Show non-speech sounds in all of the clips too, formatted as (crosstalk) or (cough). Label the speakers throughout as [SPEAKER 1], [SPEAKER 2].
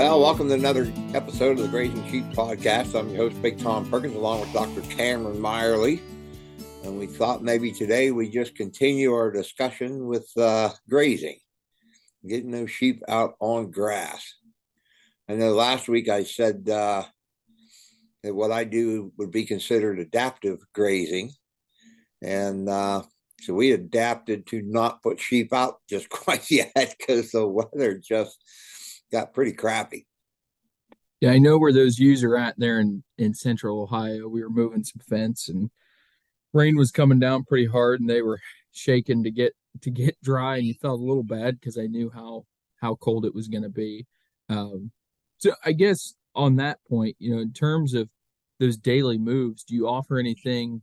[SPEAKER 1] Well, welcome to another episode of the Grazing Sheep Podcast. I'm your host, Big Tom Perkins, along with Dr. Cameron Meyerly. And we thought maybe today we just continue our discussion with uh, grazing, getting those sheep out on grass. I know last week I said uh, that what I do would be considered adaptive grazing. And uh, so we adapted to not put sheep out just (laughs) quite yet because the weather just got pretty crappy.
[SPEAKER 2] Yeah, I know where those ewes are at there in, in central Ohio. We were moving some fence and rain was coming down pretty hard and they were shaking to get to get dry and you felt a little bad because I knew how how cold it was going to be. Um, so I guess on that point, you know, in terms of those daily moves, do you offer anything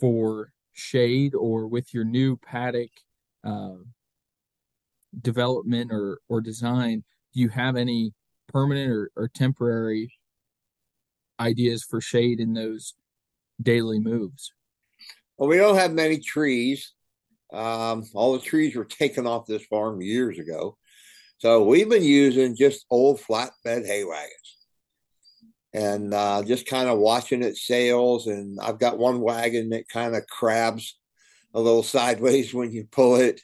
[SPEAKER 2] for shade or with your new paddock uh, development or or design? Do you have any permanent or, or temporary ideas for shade in those daily moves?
[SPEAKER 1] Well, we don't have many trees. Um, all the trees were taken off this farm years ago. So we've been using just old flatbed hay wagons and uh, just kind of watching it sails. And I've got one wagon that kind of crabs a little sideways (laughs) when you pull it.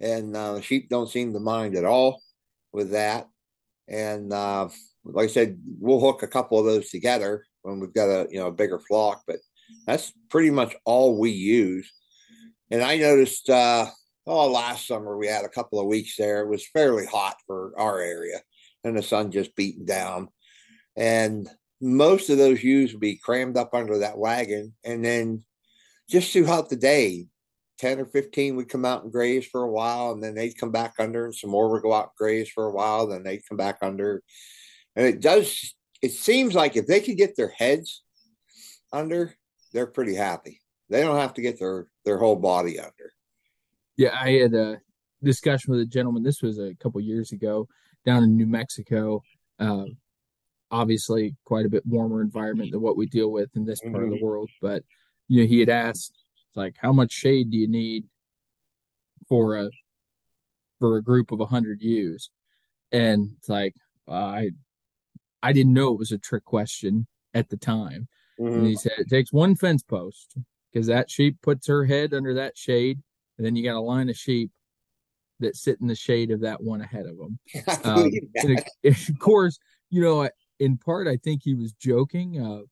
[SPEAKER 1] And uh, the sheep don't seem to mind at all with that. And uh, like I said, we'll hook a couple of those together when we've got a you know a bigger flock. But that's pretty much all we use. And I noticed, uh, oh, last summer we had a couple of weeks there. It was fairly hot for our area, and the sun just beating down. And most of those ewes would be crammed up under that wagon, and then just throughout the day, 10 or 15 would come out and graze for a while, and then they'd come back under, and some more would go out and graze for a while, then they'd come back under. And it does, it seems like if they could get their heads under, they're pretty happy. They don't have to get their their whole body under.
[SPEAKER 2] Yeah, I had a discussion with a gentleman. This was a couple years ago down in New Mexico. Uh, obviously, quite a bit warmer environment than what we deal with in this part mm-hmm. of the mm-hmm. world. But you know, he had asked like, "How much shade do you need for a for a group of hundred ewes?" And it's like, uh, I I didn't know it was a trick question at the time Mm-hmm. And he said it takes one fence post because that sheep puts her head under that shade, and then you got a line of sheep that sit in the shade of that one ahead of them. (laughs) Um, and of course, you know, in part, I think he was joking, uh,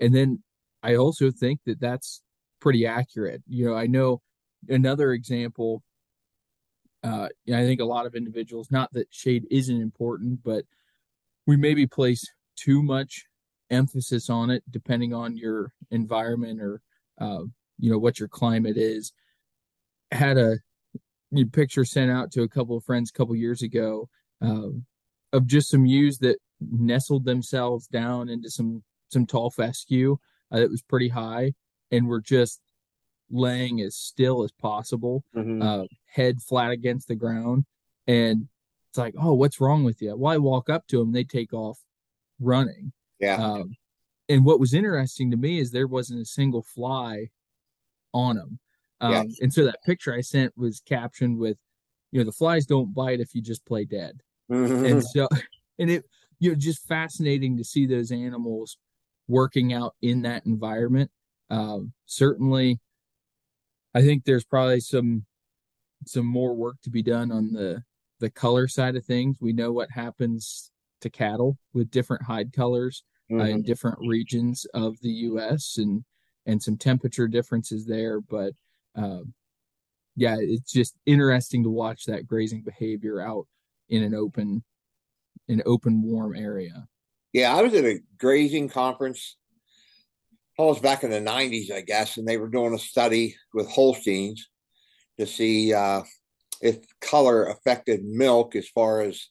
[SPEAKER 2] and then I also think that that's pretty accurate. You know, I know another example. Uh, I think a lot of individuals, not that shade isn't important, but we maybe place too much emphasis on it depending on your environment or uh, you know what your climate is had a picture sent out to a couple of friends a couple years ago uh, of just some ewes that nestled themselves down into some some tall fescue uh, that was pretty high and were just laying as still as possible mm-hmm. uh, head flat against the ground and it's like oh what's wrong with you well i walk up to them they take off running
[SPEAKER 1] yeah. Um,
[SPEAKER 2] and what was interesting to me is there wasn't a single fly on them. Um, yeah. And so that picture I sent was captioned with, you know, the flies don't bite if you just play dead. Mm-hmm. And so, (laughs) and it, you know, just fascinating to see those animals working out in that environment. Um, certainly, I think there's probably some some more work to be done on the the color side of things. We know what happens to cattle with different hide colors mm-hmm. uh, in different regions of the U.S. and and some temperature differences there. But uh, yeah, it's just interesting to watch that grazing behavior out in an open, an open warm area.
[SPEAKER 1] Yeah, I was at a grazing conference. I was back in the '90s, I guess, and they were doing a study with Holsteins to see uh, if color affected milk as far as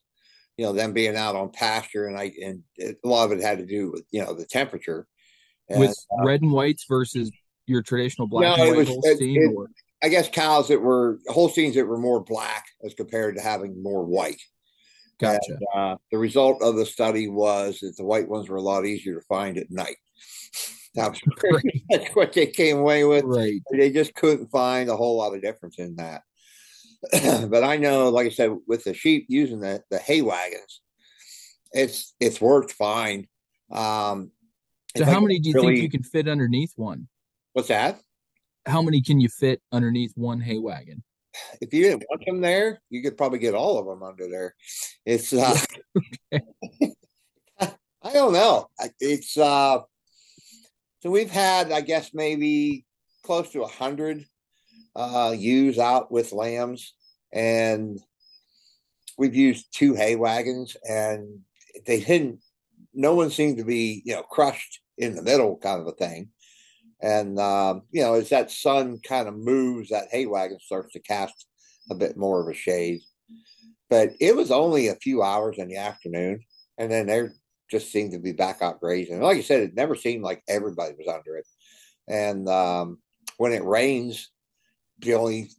[SPEAKER 1] you know them being out on pasture and i and it, a lot of it had to do with you know the temperature
[SPEAKER 2] and, with uh, red and whites versus your traditional black no, and white was, Holstein it,
[SPEAKER 1] it, I guess cows that were Holsteins that were more black as compared to having more white.
[SPEAKER 2] Gotcha. And,
[SPEAKER 1] uh, the result of the study was that the white ones were a lot easier to find at night. That's (laughs) what they came away with.
[SPEAKER 2] Right.
[SPEAKER 1] They just couldn't find a whole lot of difference in that. (clears throat) but I know, like I said, with the sheep using the, the hay wagons, it's it's worked fine. Um,
[SPEAKER 2] so how many do you really, think you can fit underneath one?
[SPEAKER 1] What's that?
[SPEAKER 2] How many can you fit underneath one hay wagon?
[SPEAKER 1] If you didn't want them there, you could probably get all of them under there. It's uh, (laughs) (laughs) I don't know. It's uh, so we've had, I guess, maybe close to a hundred uh, ewes out with lambs, and we've used two hay wagons, and they didn't. No one seemed to be, you know, crushed in the middle, kind of a thing. And um, you know, as that sun kind of moves, that hay wagon starts to cast a bit more of a shade. But it was only a few hours in the afternoon, and then they just seemed to be back out grazing. And like I said, it never seemed like everybody was under it. And um, when it rains, the only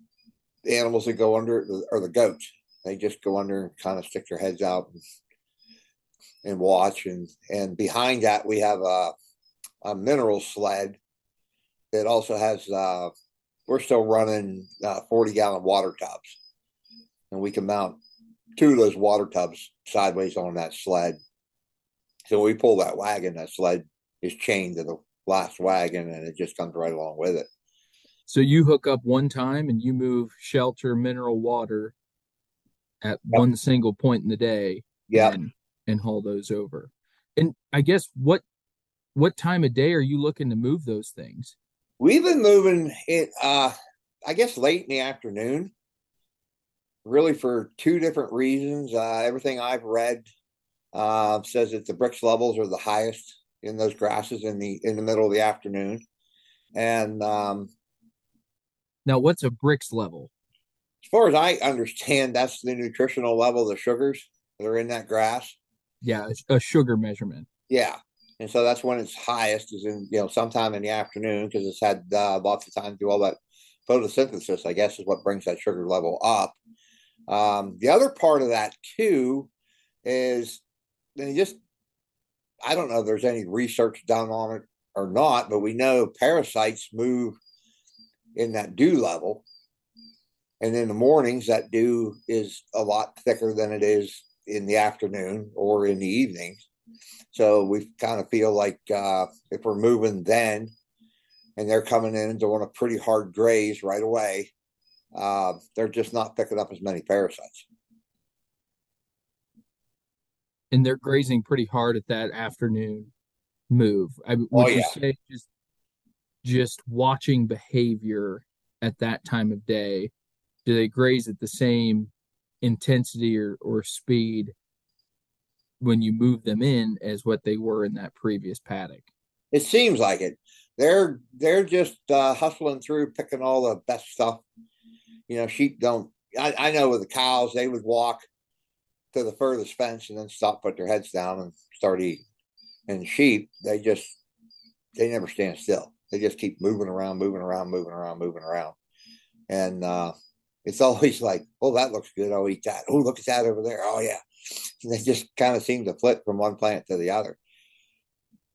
[SPEAKER 1] animals that go under it are the goats. They just go under and kind of stick their heads out and, and watch. And and behind that we have a, a mineral sled that also has. Uh, we're still running uh, forty gallon water tubs, and we can mount two of those water tubs sideways on that sled. So we pull that wagon, that sled is chained to the last wagon, and it just comes right along with it.
[SPEAKER 2] So you hook up one time and you move shelter, mineral water at yep. one single point in the day.
[SPEAKER 1] Yeah.
[SPEAKER 2] And, and haul those over. And I guess what what time of day are you looking to move those things?
[SPEAKER 1] We've been moving it uh I guess late in the afternoon. Really for two different reasons. Uh everything I've read uh says that the Brix levels are the highest in those grasses in the in the middle of the afternoon. And um
[SPEAKER 2] now, what's a Brix level?
[SPEAKER 1] As far as I understand, that's the nutritional level of the sugars that are in that grass.
[SPEAKER 2] Yeah, a sugar measurement.
[SPEAKER 1] Yeah, and so that's when it's highest is in you know sometime in the afternoon because it's had uh, lots of time to do all that photosynthesis. I guess is what brings that sugar level up. Um, the other part of that too is then just I don't know if there's any research done on it or not, but we know parasites move in that dew level. And in the mornings, that dew is a lot thicker than it is in the afternoon or in the evenings. So we kind of feel like uh, if we're moving then and they're coming in and doing a pretty hard graze right away, uh, they're just not picking up as many parasites.
[SPEAKER 2] And they're grazing pretty hard at that afternoon move. I would oh, yeah. you say just just watching behavior at that time of day do they graze at the same intensity or, or speed when you move them in as what they were in that previous paddock
[SPEAKER 1] it seems like it they're they're just uh, hustling through picking all the best stuff you know sheep don't I, I know with the cows they would walk to the furthest fence and then stop put their heads down and start eating and sheep they just they never stand still they just keep moving around, moving around, moving around, moving around. And uh, it's (laughs) always like, oh, that looks good. I'll eat that. Oh, look at that over there. Oh, yeah. And they just kind of seem to flip from one plant to the other.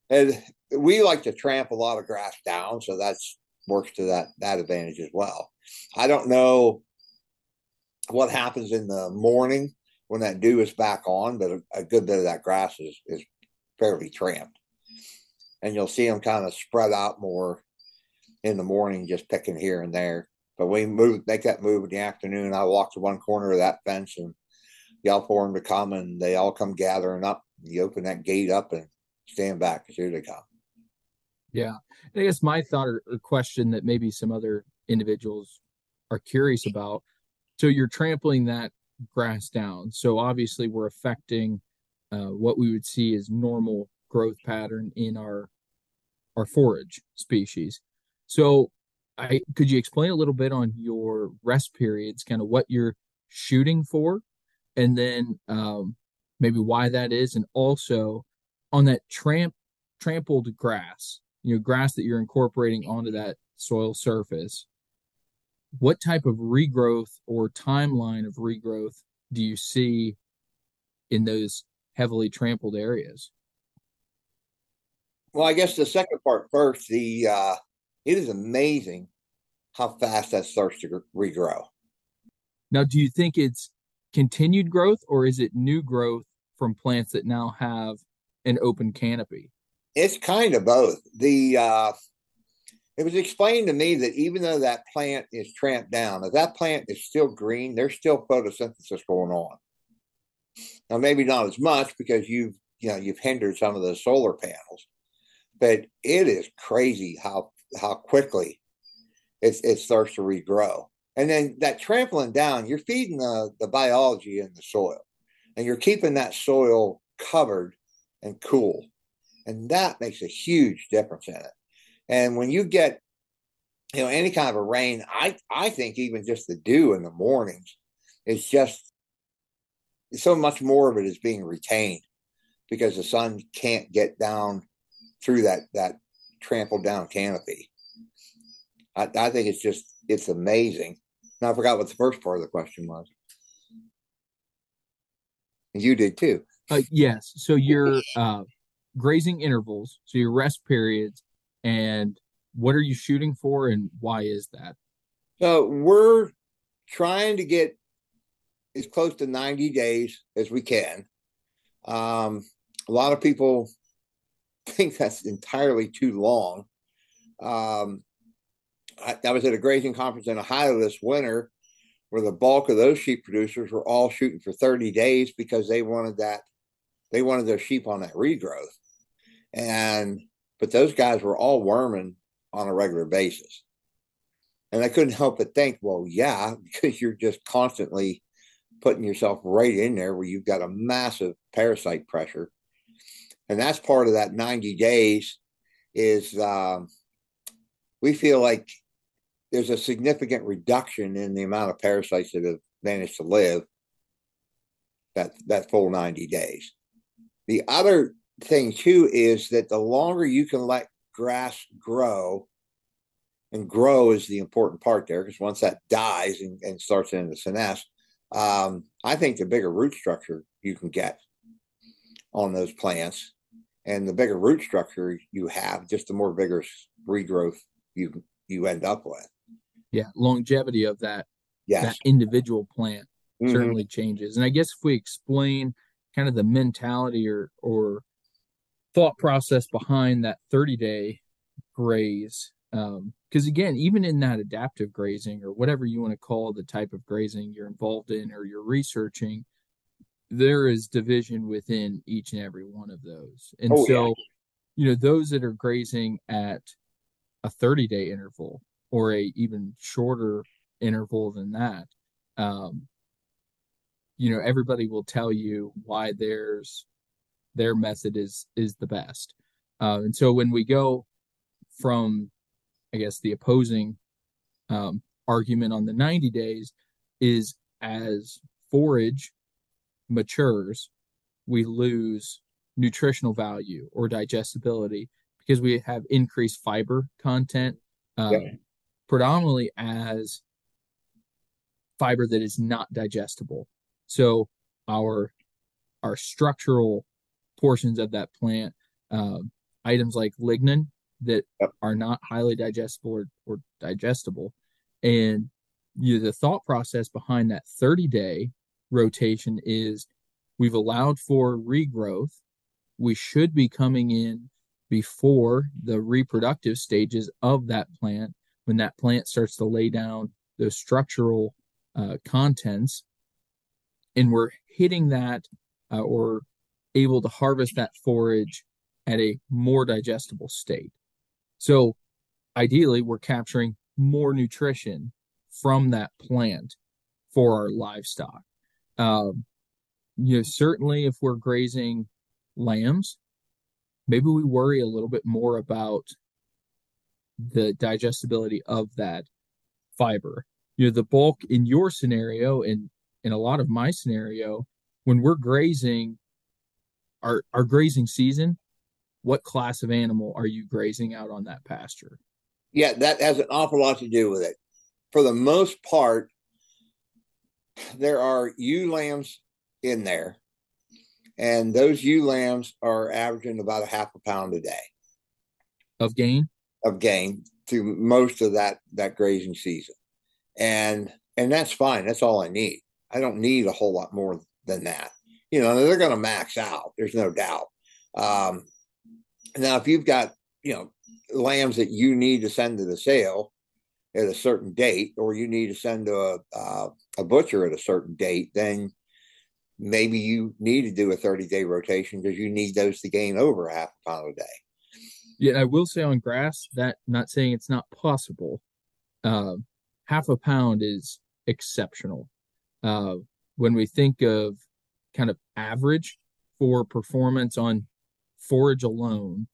[SPEAKER 1] And we like to tramp a lot of grass down, so that's works to that that advantage as well. I don't know what happens in the morning when that dew is back on, but a, a good bit of that grass is is fairly tramped and you'll see them kind of spread out more in the morning, just picking here and there. But we move, make that move in the afternoon. I walk to one corner of that fence and yell for them to come, and they all come gathering up. You open that gate up and stand back because here they come.
[SPEAKER 2] Yeah, I guess my thought or question that maybe some other individuals are curious about. So you're trampling that grass down. So obviously we're affecting uh, what we would see as normal growth pattern in our our forage species. So I could you explain a little bit on your rest periods, kind of what you're shooting for, and then um, maybe why that is, and also on that tramp trampled grass, you know, grass that you're incorporating onto that soil surface. What type of regrowth or timeline of regrowth do you see in those heavily trampled areas?
[SPEAKER 1] Well, I guess the second part first. The uh, it is amazing how fast that starts to regrow.
[SPEAKER 2] Now, do you think it's continued growth or is it new growth from plants that now have an open canopy?
[SPEAKER 1] It's kind of both. The uh, it was explained to me that even though that plant is tramped down, if that plant is still green, there's still photosynthesis going on. Now, maybe not as much because you've you know you've hindered some of the solar panels, but it is crazy how how quickly it, it starts to regrow. And then that trampling down, you're feeding the, the biology in the soil and you're keeping that soil covered and cool. And that makes a huge difference in it. And when you get, you know, any kind of a rain, I, I think even just the dew in the mornings it's just so much more of it is being retained because the sun can't get down through that that trampled down canopy. I, I think it's just it's amazing. Now I forgot what the first part of the question was. You did too.
[SPEAKER 2] Uh, yes. So your uh, grazing intervals, so your rest periods, and what are you shooting for, and why is that?
[SPEAKER 1] So we're trying to get as close to 90 days as we can. Um, a lot of people (laughs) think that's entirely too long. Um, I, I was at a grazing conference in Ohio this winter where the bulk of those sheep producers were all shooting for 30 days because they wanted that they wanted their sheep on that regrowth and but those guys were all worming on a regular basis. And i couldn't help but think well yeah (laughs) because you're just constantly putting yourself right in there where you've got a massive parasite pressure. And that's part of that 90 days is um, we feel like there's a significant reduction in the amount of parasites that have managed to live that that full 90 days. The other thing too is that the longer you can let grass grow and grow is the important part there because once that dies and, and starts into senesce um, i think the bigger root structure you can get on those plants and the bigger root structure you have, just the more vigorous regrowth you you end up with.
[SPEAKER 2] Yeah, longevity of that yes. that individual plant mm-hmm. certainly changes. And I guess if we explain kind of the mentality or or thought process behind that 30 day graze um because again even in that adaptive grazing or whatever you want to call the type of grazing you're involved in or you're researching there is division within each and every one of those. And oh, so, yeah. you know, those that are grazing at a 30 day interval or a even shorter interval than that, um, you know, everybody will tell you why theirs their method is is the best. Uh, and so when we go from, I guess, the opposing um, argument on the 90 days is as forage matures, we lose nutritional value or digestibility because we have increased fiber content, um, yeah. predominantly as fiber that is not digestible. So our our structural portions of that plant, um, items like lignin that yep. are not highly digestible or, or digestible, and you know, the thought process behind that 30 day rotation is we've allowed for regrowth. We should be coming in before the reproductive stages of that plant when that plant starts to lay down those structural uh, contents. And we're hitting that uh, or able to harvest that forage at a more digestible state. So ideally, we're capturing more nutrition from that plant for our livestock. Um, you know, certainly if we're grazing lambs, maybe we worry a little bit more about the digestibility of that fiber. You know, the bulk in your scenario and in a lot of my scenario, when we're grazing our our grazing season, what class of animal are you grazing out on that pasture?
[SPEAKER 1] Yeah, that has an awful lot to do with it. For the most part, there are ewe lambs in there, and those ewe lambs are averaging about a half a pound a day
[SPEAKER 2] of gain
[SPEAKER 1] of gain through most of that that grazing season, and and that's fine. That's all I need. I don't need a whole lot more than that. You know, they're going to max out. There's no doubt. Um, now, if you've got, you know, lambs that you need to send to the sale at a certain date, or you need to send to a, uh, a butcher at a certain date, then maybe you need to do a 30 day rotation because you need those to gain over half a pound a day.
[SPEAKER 2] Yeah, I will say on grass that not saying it's not possible. Uh, half a pound is exceptional. Uh, when we think of kind of average for performance on forage alone,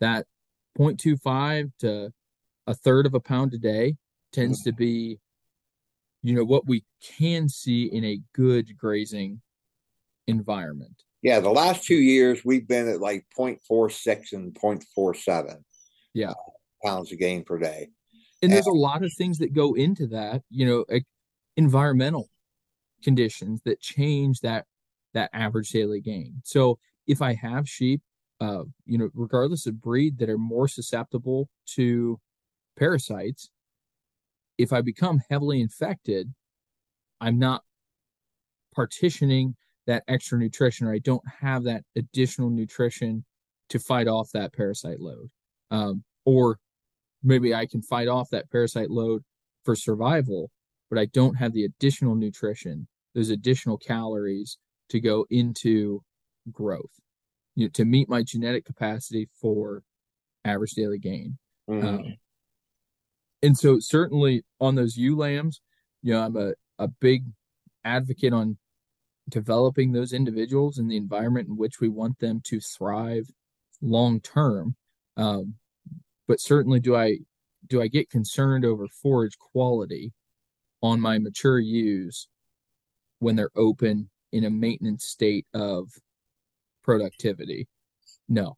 [SPEAKER 2] that 0.25 to a third of a pound a day tends to be, you know, what we can see in a good grazing environment.
[SPEAKER 1] Yeah, the last two years we've been at like 0.46 and 0.47.
[SPEAKER 2] Yeah.
[SPEAKER 1] Uh, pounds a gain per day.
[SPEAKER 2] And there's a lot of things that go into that, you know, environmental conditions that change that that average daily gain. So if I have sheep, uh, you know, regardless of breed, that are more susceptible to parasites, if I become heavily infected, I'm not partitioning that extra nutrition, or I don't have that additional nutrition to fight off that parasite load. Um, or maybe I can fight off that parasite load for survival, but I don't have the additional nutrition, those additional calories to go into growth, you know, to meet my genetic capacity for average daily gain. Mm-hmm. Um, and so certainly on those ewe lambs, you know, I'm a, a big advocate on developing those individuals in the environment in which we want them to thrive long term. Um, but certainly do I do I get concerned over forage quality on my mature ewes when they're open in a maintenance state of productivity? No,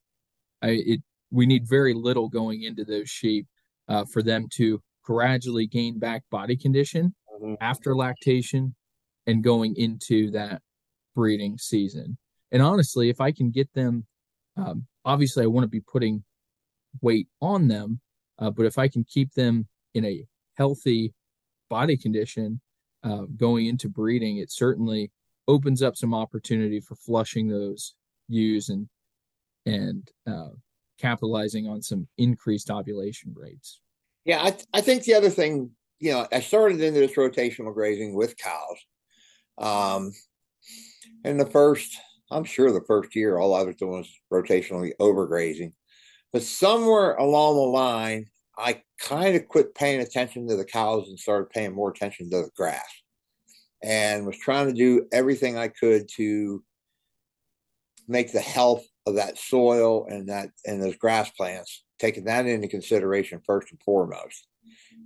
[SPEAKER 2] I it we need very little going into those sheep uh, for them to gradually gain back body condition mm-hmm. after lactation and going into that breeding season. And honestly, if I can get them, um, obviously, I want to be putting weight on them, uh, but if I can keep them in a healthy body condition uh, going into breeding, it certainly opens up some opportunity for flushing those ewes and and uh, capitalizing on some increased ovulation rates.
[SPEAKER 1] Yeah, I, th- I think the other thing, you know, I started into this rotational grazing with cows. Um, in the first, I'm sure the first year, all I was doing was rotationally overgrazing. But somewhere along the line, I kind of quit paying attention to the cows and started paying more attention to the grass and was trying to do everything I could to make the health of that soil and that and those grass plants, taking that into consideration first and foremost.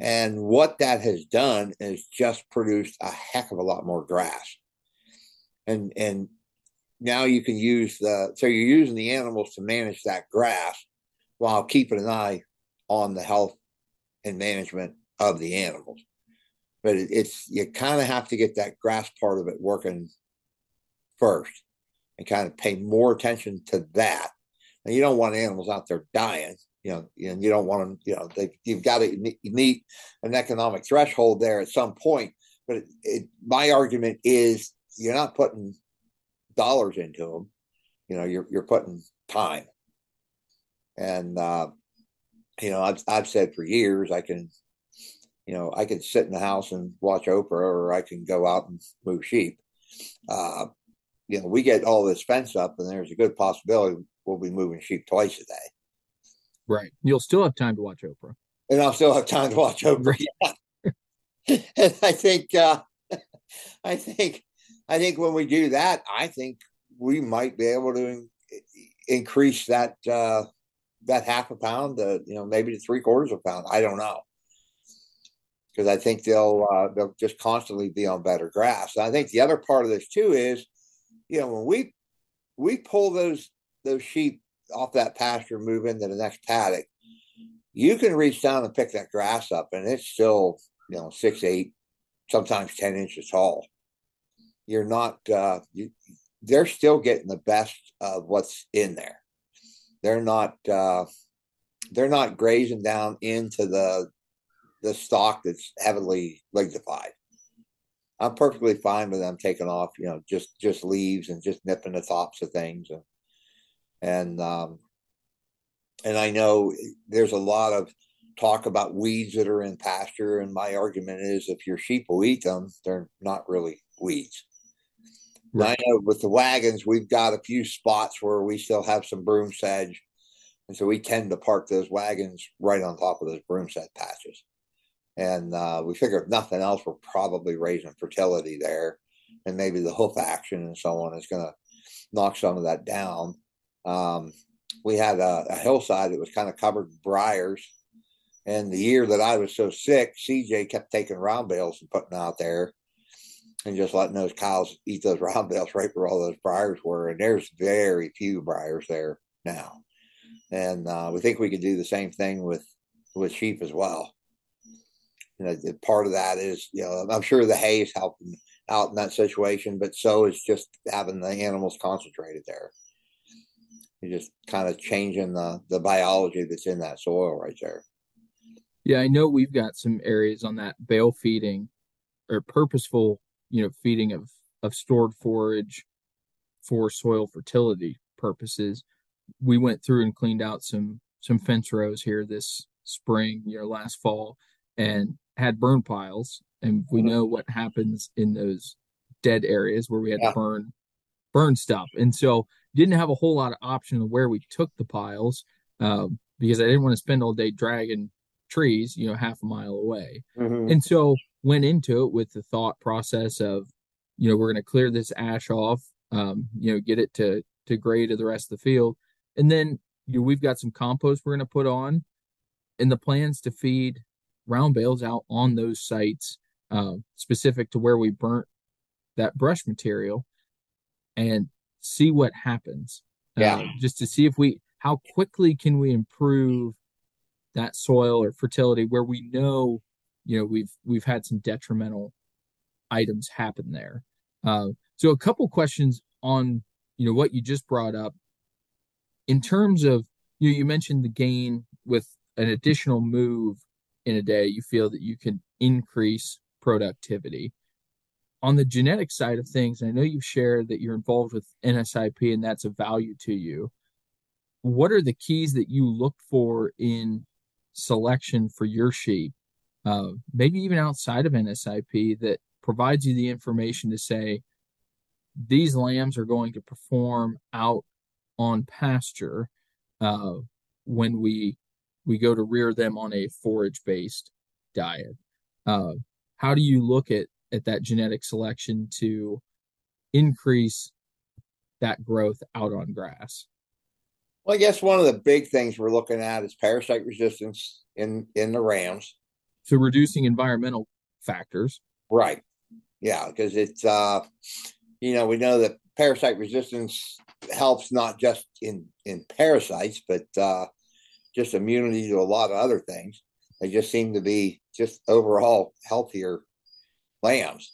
[SPEAKER 1] And what that has done is just produced a heck of a lot more grass. And and now you can use the so you're using the animals to manage that grass while keeping an eye on the health and management of the animals. But it, it's you kind of have to get that grass part of it working first and kind of pay more attention to that. And you don't want animals out there dying, you know, and you don't want them, you know, they, you've got to meet an economic threshold there at some point. But it, it, my argument is you're not putting dollars into them, you know, you're, you're putting time. And, uh, you know, I've, I've said for years, I can, you know, I can sit in the house and watch Oprah or I can go out and move sheep. Uh, you know, we get all this fence up and there's a good possibility we'll be moving sheep twice a day.
[SPEAKER 2] Right. You'll still have time to watch Oprah.
[SPEAKER 1] And I'll still have time to watch Oprah. Right. (laughs) and I think, uh, I think, I think when we do that, I think we might be able to in- increase that, uh, that half a pound to, you know, maybe to three quarters of a pound. I don't know. Because I think they'll uh, they'll just constantly be on better grass. And I think the other part of this too is, you know, when we we pull those those sheep off that pasture, move into the next paddock, you can reach down and pick that grass up, and it's still you know six, eight, sometimes ten inches tall. You're not uh, you, they're still getting the best of what's in there they're not uh, they're not grazing down into the the stock that's heavily lignified. I'm perfectly fine with them taking off, you know, just just leaves and just nipping the tops of things, and and um, and I know there's a lot of talk about weeds that are in pasture, and my argument is if your sheep will eat them, they're not really weeds. Right. I know with the wagons, we've got a few spots where we still have some broom sedge. And so we tend to park those wagons right on top of those broom sedge patches. And uh, we figure if nothing else, we're probably raising fertility there. And maybe the hoof action and so on is going to knock some of that down. Um, we had a, a, hillside that was kind of covered with briars. And the year that I was so sick, CJ kept taking round bales and putting out there and just letting those cows eat those (laughs) round bales right where all those briars were. And there's very few briars there now. And uh, we think we could do the same thing with with sheep as well. You know, part of that is, you know, I'm sure the hay is helping out in that situation, but so is just having the animals concentrated there. You're just kind of changing the the biology that's in that soil right there.
[SPEAKER 2] Yeah, I know we've got some areas on that bale feeding or purposeful you know feeding of of stored forage for soil fertility purposes we went through and cleaned out some some fence rows here this spring you know last fall and had burn piles and we know what happens in those dead areas where we had yeah. to burn burn stuff and so didn't have a whole lot of option of where we took the piles uh, because i didn't want to spend all day dragging trees you know half a mile away mm-hmm. and so went into it with the thought process of, you know, we're going to clear this ash off, um, you know, get it to to grade to the rest of the field, and then you know, we've got some compost we're going to put on, and the plans to feed round bales out on those sites, uh, specific to where we burnt that brush material, and see what happens.
[SPEAKER 1] Uh, yeah,
[SPEAKER 2] uh, just to see if we how quickly can we improve that soil or fertility where we know you know we've we've had some detrimental items happen there. Uh, so a couple questions on you know what you just brought up in terms of you know, you mentioned the gain with an additional move in a day you feel that you can increase productivity. On the genetic side of things i know you've shared that you're involved with nsip and that's a value to you. What are the keys that you look for in selection for your sheep uh, maybe even outside of NSIP, that provides you the information to say these lambs are going to perform out on pasture uh, when we we go to rear them on a forage based diet. Uh, how do you look at at that genetic selection to increase that growth out on grass?
[SPEAKER 1] Well, I guess one of the big things we're looking at is parasite resistance in in the rams
[SPEAKER 2] to reducing environmental factors.
[SPEAKER 1] Right. Yeah, because it's uh, you know we know that parasite resistance helps not just in in parasites, but uh, just immunity to a lot of other things. They just seem to be just overall healthier lambs.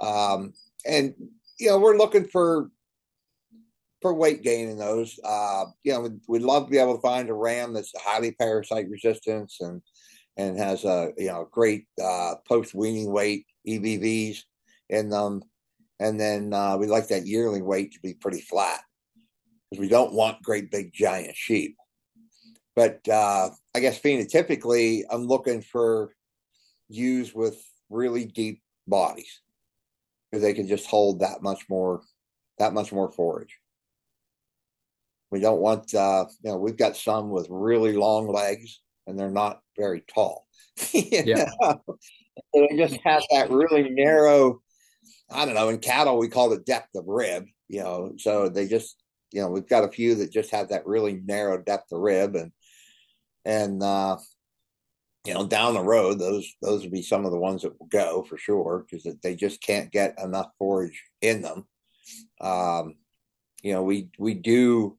[SPEAKER 1] Um, and you know we're looking for for weight gain in those. Uh, you know, we'd, we'd, love to be able to find a ram that's highly parasite resistant and and has a you know great uh, post weaning weight EBVs in them, and then uh, we like that yearling weight to be pretty flat because we don't want great big giant sheep. But uh, I guess phenotypically, I'm looking for ewes with really deep bodies because they can just hold that much more that much more forage. We don't want, uh, you know, we've got some with really long legs and they're not very tall. (laughs) yeah. They just have that really narrow, I don't know, in cattle, we call it depth of rib, you know, so they just, you know, we've got a few that just have that really narrow depth of rib and, and, uh, you know, down the road, those those would be some of the ones that will go for sure because they just can't get enough forage in them. Um, you know, we we do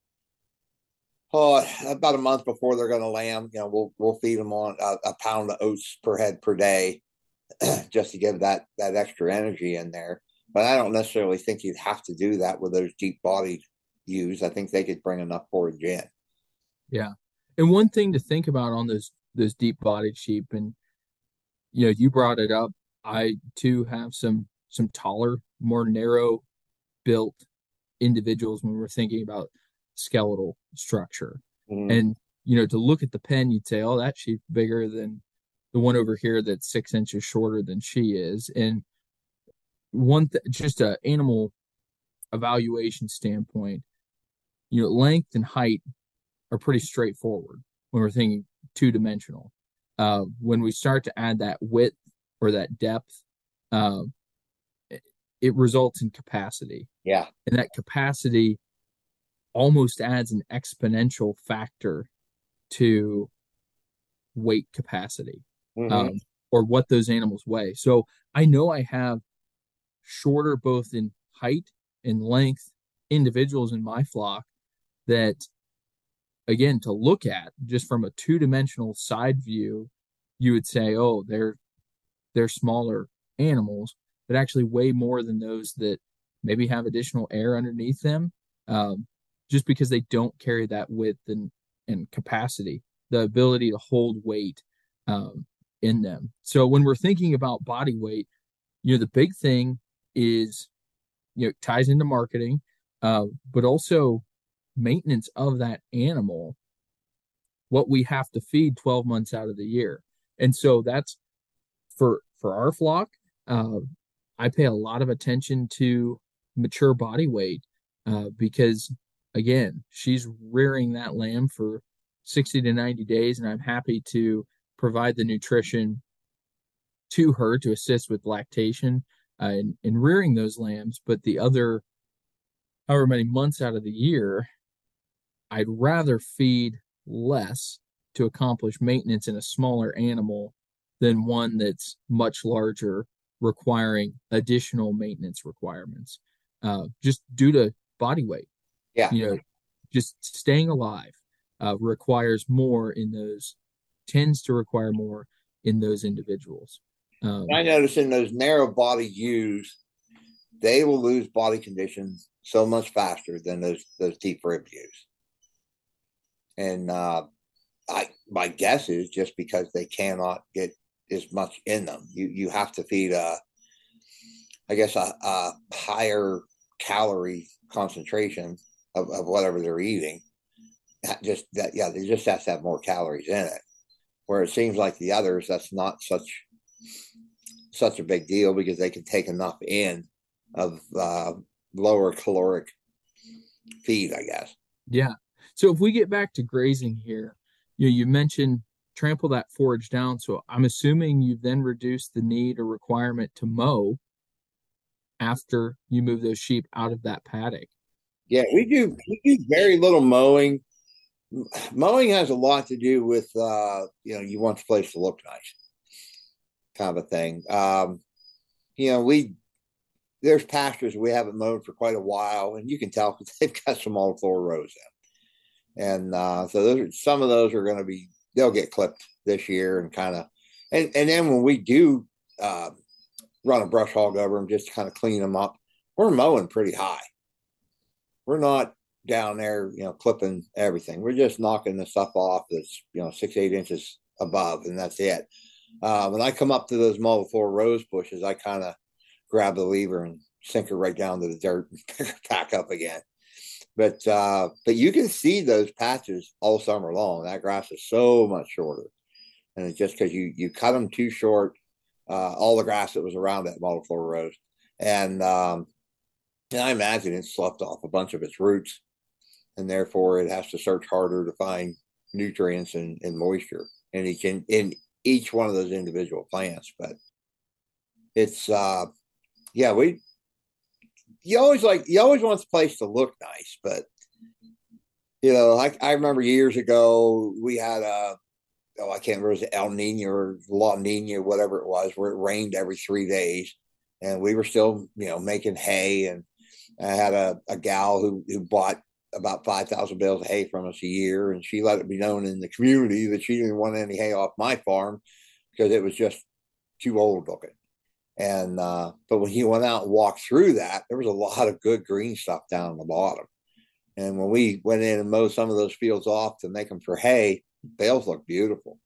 [SPEAKER 1] oh, about a month before they're going to lamb, you know, we'll we'll feed them on a, a pound of oats per head per day, (clears throat) just to give that that extra energy in there. But I don't necessarily think you'd have to do that with those deep bodied ewes. I think they could bring enough forage in.
[SPEAKER 2] Yeah, and one thing to think about on those those deep bodied sheep, and you know, you brought it up. I too have some some taller, more narrow built individuals when we're thinking about skeletal structure. Mm-hmm. And you know, to look at the pen, you'd say, "Oh, that sheep's bigger than the one over here that's six inches shorter than she is." And one, th- just a animal evaluation standpoint, you know, length and height are pretty straightforward when we're thinking two dimensional. Uh, when we start to add that width or that depth, uh, it, it results in capacity.
[SPEAKER 1] Yeah.
[SPEAKER 2] And that capacity almost adds an exponential factor to weight capacity mm-hmm. um, or what those animals weigh. So I know I have shorter, both in height and length, individuals in my flock that again to look at just from a two-dimensional side view you would say oh they're they're smaller animals but actually weigh more than those that maybe have additional air underneath them um, just because they don't carry that width and, and capacity the ability to hold weight um, in them. So when we're thinking about body weight you know the big thing is you know ties into marketing uh, but also maintenance of that animal what we have to feed 12 months out of the year. And so that's for for our flock uh, i pay a lot of attention to mature body weight uh, because again she's rearing that lamb for 60 to 90 days and i'm happy to provide the nutrition to her to assist with lactation uh, in rearing those lambs. But the other however many months out of the year I'd rather feed less to accomplish maintenance in a smaller animal than one that's much larger, requiring additional maintenance requirements, uh, just due to body weight.
[SPEAKER 1] Yeah.
[SPEAKER 2] You know, just staying alive uh, requires more in those, tends to require more in those individuals.
[SPEAKER 1] Um, I notice in those narrow body ewes, they will lose body conditions so much faster than those those deep rib ewes and uh, I my guess is just because they cannot get as much in them. You you have to feed a, I guess a, a higher calorie concentration of, of whatever they're eating. That just that yeah, they just have to have more calories in it. Where it seems like the others, that's not such such a big deal because they can take enough in of uh, lower caloric feed, I guess.
[SPEAKER 2] Yeah, so if we get back to grazing here, you know, you mentioned trample that forage down. So I'm assuming you've then reduced the need or requirement to mow after you move those sheep out of that paddock.
[SPEAKER 1] Yeah, we do we do very little mowing. Mowing has a lot to do with uh, you know, you want the place to look nice. Kind of a thing. Um, you know, we there's pastures we haven't mowed for quite a while, and you can tell because (laughs) they've got some all floor rows in and uh, so those are, some of those are going to be they'll get clipped this year and kind of and and then when we do uh, run a brush hog over them just to kind of clean them up, we're mowing pretty high. We're not down there, you know, clipping everything. We're just knocking the stuff off that's you know six eight inches above, and that's it. Uh, when I come up to those multiflora rose bushes, I kind of grab the lever and sink her right down to the dirt and (laughs) pick her back up again. But uh, but you can see those patches all summer long. That grass is so much shorter, and it's just because you you cut them too short. Uh, all the grass that was around that floor rose, and um, and I imagine it sloughed off a bunch of its roots, and therefore it has to search harder to find nutrients and, and moisture in each in, in each one of those individual plants. But it's uh, yeah, we you always like you always want the place to look nice, but you know, like I remember years ago we had a oh I can't remember it was El Nino or La Nina, whatever it was, where it rained every three days, and we were still you know making hay, and I had a, a gal who who bought about five thousand bales of hay from us a year, and she let it be known in the community that she didn't want any hay off my farm because it was just too old looking. And uh, but when he went out and walked through that, there was a lot of good green stuff down the bottom. And when we went in and mowed some of those fields off to make them for hay, bales looked beautiful.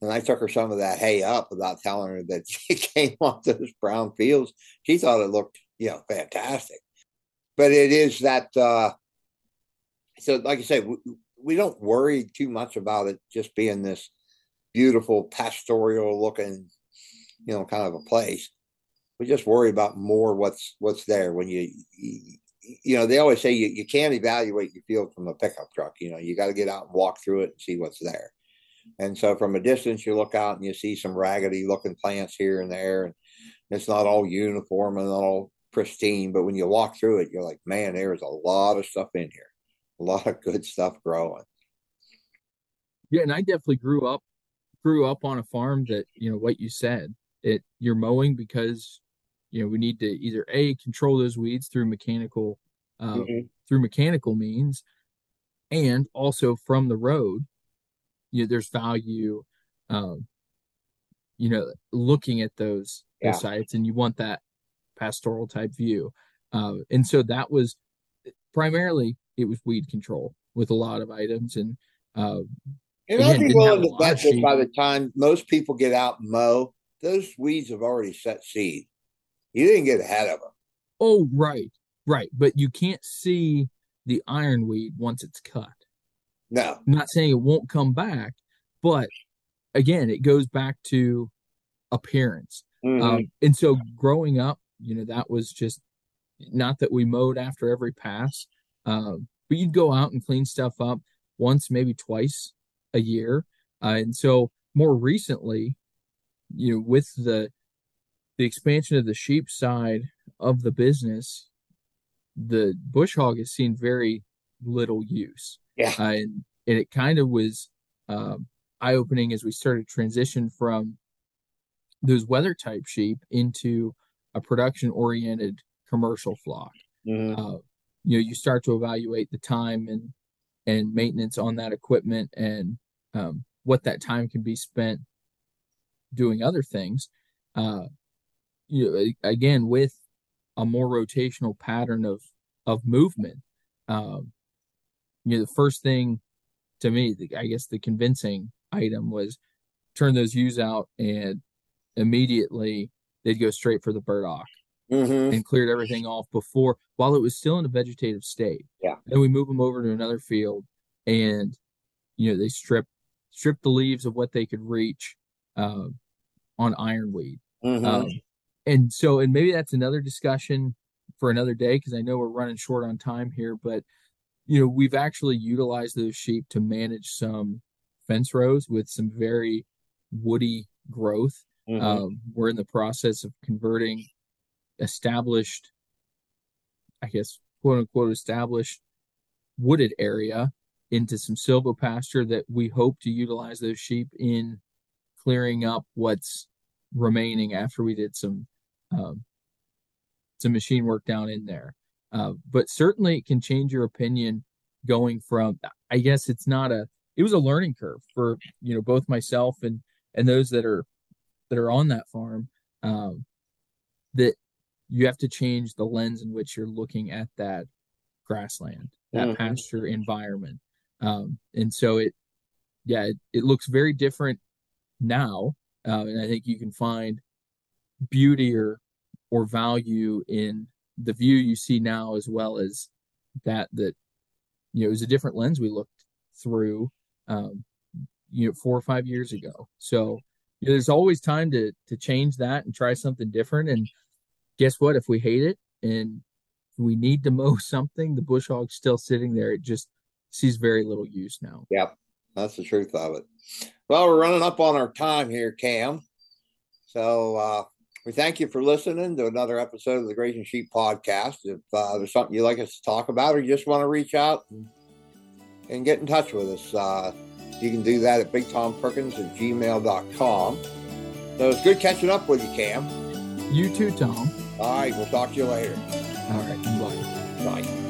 [SPEAKER 1] And I took her some of that hay up without telling her that (laughs) she came (laughs) off those brown fields. She thought it looked, you know, fantastic. But it is that, uh, so like I said, we, we don't worry too much about it just being this beautiful pastoral looking, you know, kind of a place. We just worry about more what's what's there when you, you know, they always say you, you can't evaluate your field from a pickup truck. You know, you got to get out and walk through it and see what's there. And so from a distance, you look out and you see some raggedy looking plants here and there. And it's not all uniform and not all pristine. But when you walk through it, you're like, man, there's a lot of stuff in here, a lot of good stuff growing.
[SPEAKER 2] Yeah. And I definitely grew up, grew up on a farm that, you know, what you said, it, you're mowing because you know we need to either a control those weeds through mechanical uh, mm-hmm. through mechanical means and also from the road you know, there's value um, you know looking at those, yeah. those sites and you want that pastoral type view uh, and so that was primarily it was weed control with a lot of items and uh,
[SPEAKER 1] and I'll be willing to bet that by the time most people get out and mow, those weeds have already set seed. You didn't get ahead of them.
[SPEAKER 2] Oh, right, right. But you can't see the ironweed once it's cut.
[SPEAKER 1] No.
[SPEAKER 2] I'm not saying it won't come back, but again, it goes back to appearance. Mm-hmm. Um, and so growing up, you know, that was just not that we mowed after every pass, um, but you'd go out and clean stuff up once, maybe twice a year. Uh, and so more recently, you know, with the the expansion of the sheep side of the business, the bush hog has seen very little use.
[SPEAKER 1] Yeah.
[SPEAKER 2] Uh, and, and it kind of was um, eye opening as we started transition from those wether type sheep into a production oriented commercial flock. Mm-hmm. Uh, you know, you start to evaluate the time and and maintenance on that equipment and um, what that time can be spent doing other things. Uh, you know, again with a more rotational pattern of of movement. Um, you know, the first thing to me, the, I guess the convincing item was turn those ewes out and immediately they'd go straight for the burdock mm-hmm. and cleared everything off before while it was still in a vegetative state.
[SPEAKER 1] Yeah.
[SPEAKER 2] Then we move them over to another field and you know they strip strip the leaves of what they could reach uh, on ironweed. Mm-hmm. Um, and so and maybe that's another discussion for another day because I know we're running short on time here, but you know we've actually utilized those sheep to manage some fence rows with some very woody growth. Mm-hmm. Um, we're in the process of converting established, I guess, quote unquote, established wooded area into some silvopasture that we hope to utilize those sheep in clearing up what's remaining after we did some um, some machine work down in there. Uh, but certainly it can change your opinion going from I guess it's not a it was a learning curve for you know both myself and and those that are that are on that farm um, that you have to change the lens in which you're looking at that grassland that mm-hmm. pasture environment um, and so it yeah it, it looks very different now uh, and i think you can find beauty or or value in the view you see now as well as that that you know it was a different lens we looked through um, you know four or five years ago. So you know, there's always time to to change that and try something different. And guess what? If we hate it and we need to (laughs) mow something the bush hog's still sitting there. It just sees very little use now.
[SPEAKER 1] Yep. That's the truth of it. Well we're running up on our time here cam. So uh, we thank you for listening to another episode of the Grazing Sheep podcast. If uh, there's something you'd like us to talk about or you just want to reach out and, and get in touch with us, uh, you can do that at bigtomperkins at gmail.com. So it's good catching up with you, Cam.
[SPEAKER 2] You too, Tom.
[SPEAKER 1] All right, we'll talk to you later.
[SPEAKER 2] All right, bye.
[SPEAKER 1] Bye.